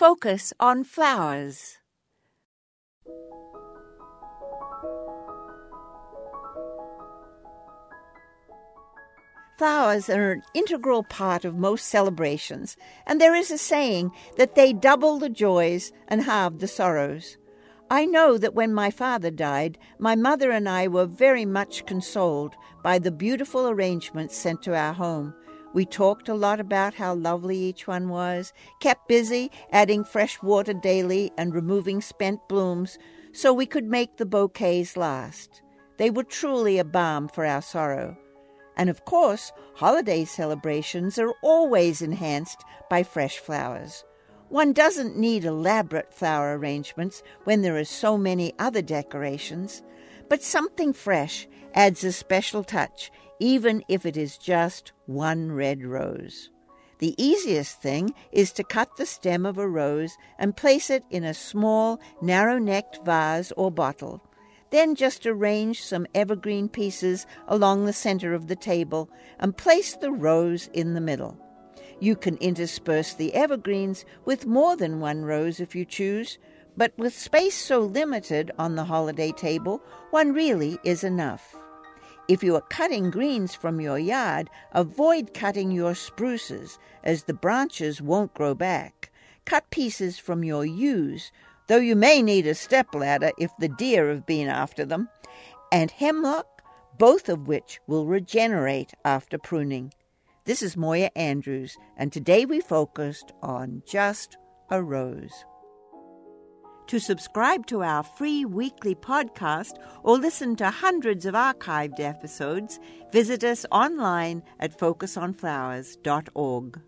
Focus on flowers. Flowers are an integral part of most celebrations, and there is a saying that they double the joys and halve the sorrows. I know that when my father died, my mother and I were very much consoled by the beautiful arrangements sent to our home. We talked a lot about how lovely each one was, kept busy adding fresh water daily and removing spent blooms so we could make the bouquets last. They were truly a balm for our sorrow. And of course, holiday celebrations are always enhanced by fresh flowers. One doesn't need elaborate flower arrangements when there are so many other decorations, but something fresh adds a special touch, even if it is just one red rose. The easiest thing is to cut the stem of a rose and place it in a small, narrow necked vase or bottle. Then just arrange some evergreen pieces along the center of the table and place the rose in the middle. You can intersperse the evergreens with more than one rose if you choose, but with space so limited on the holiday table, one really is enough. If you are cutting greens from your yard, avoid cutting your spruces, as the branches won't grow back. Cut pieces from your yews, though you may need a stepladder if the deer have been after them, and hemlock, both of which will regenerate after pruning. This is Moya Andrews, and today we focused on just a rose. To subscribe to our free weekly podcast or listen to hundreds of archived episodes, visit us online at focusonflowers.org.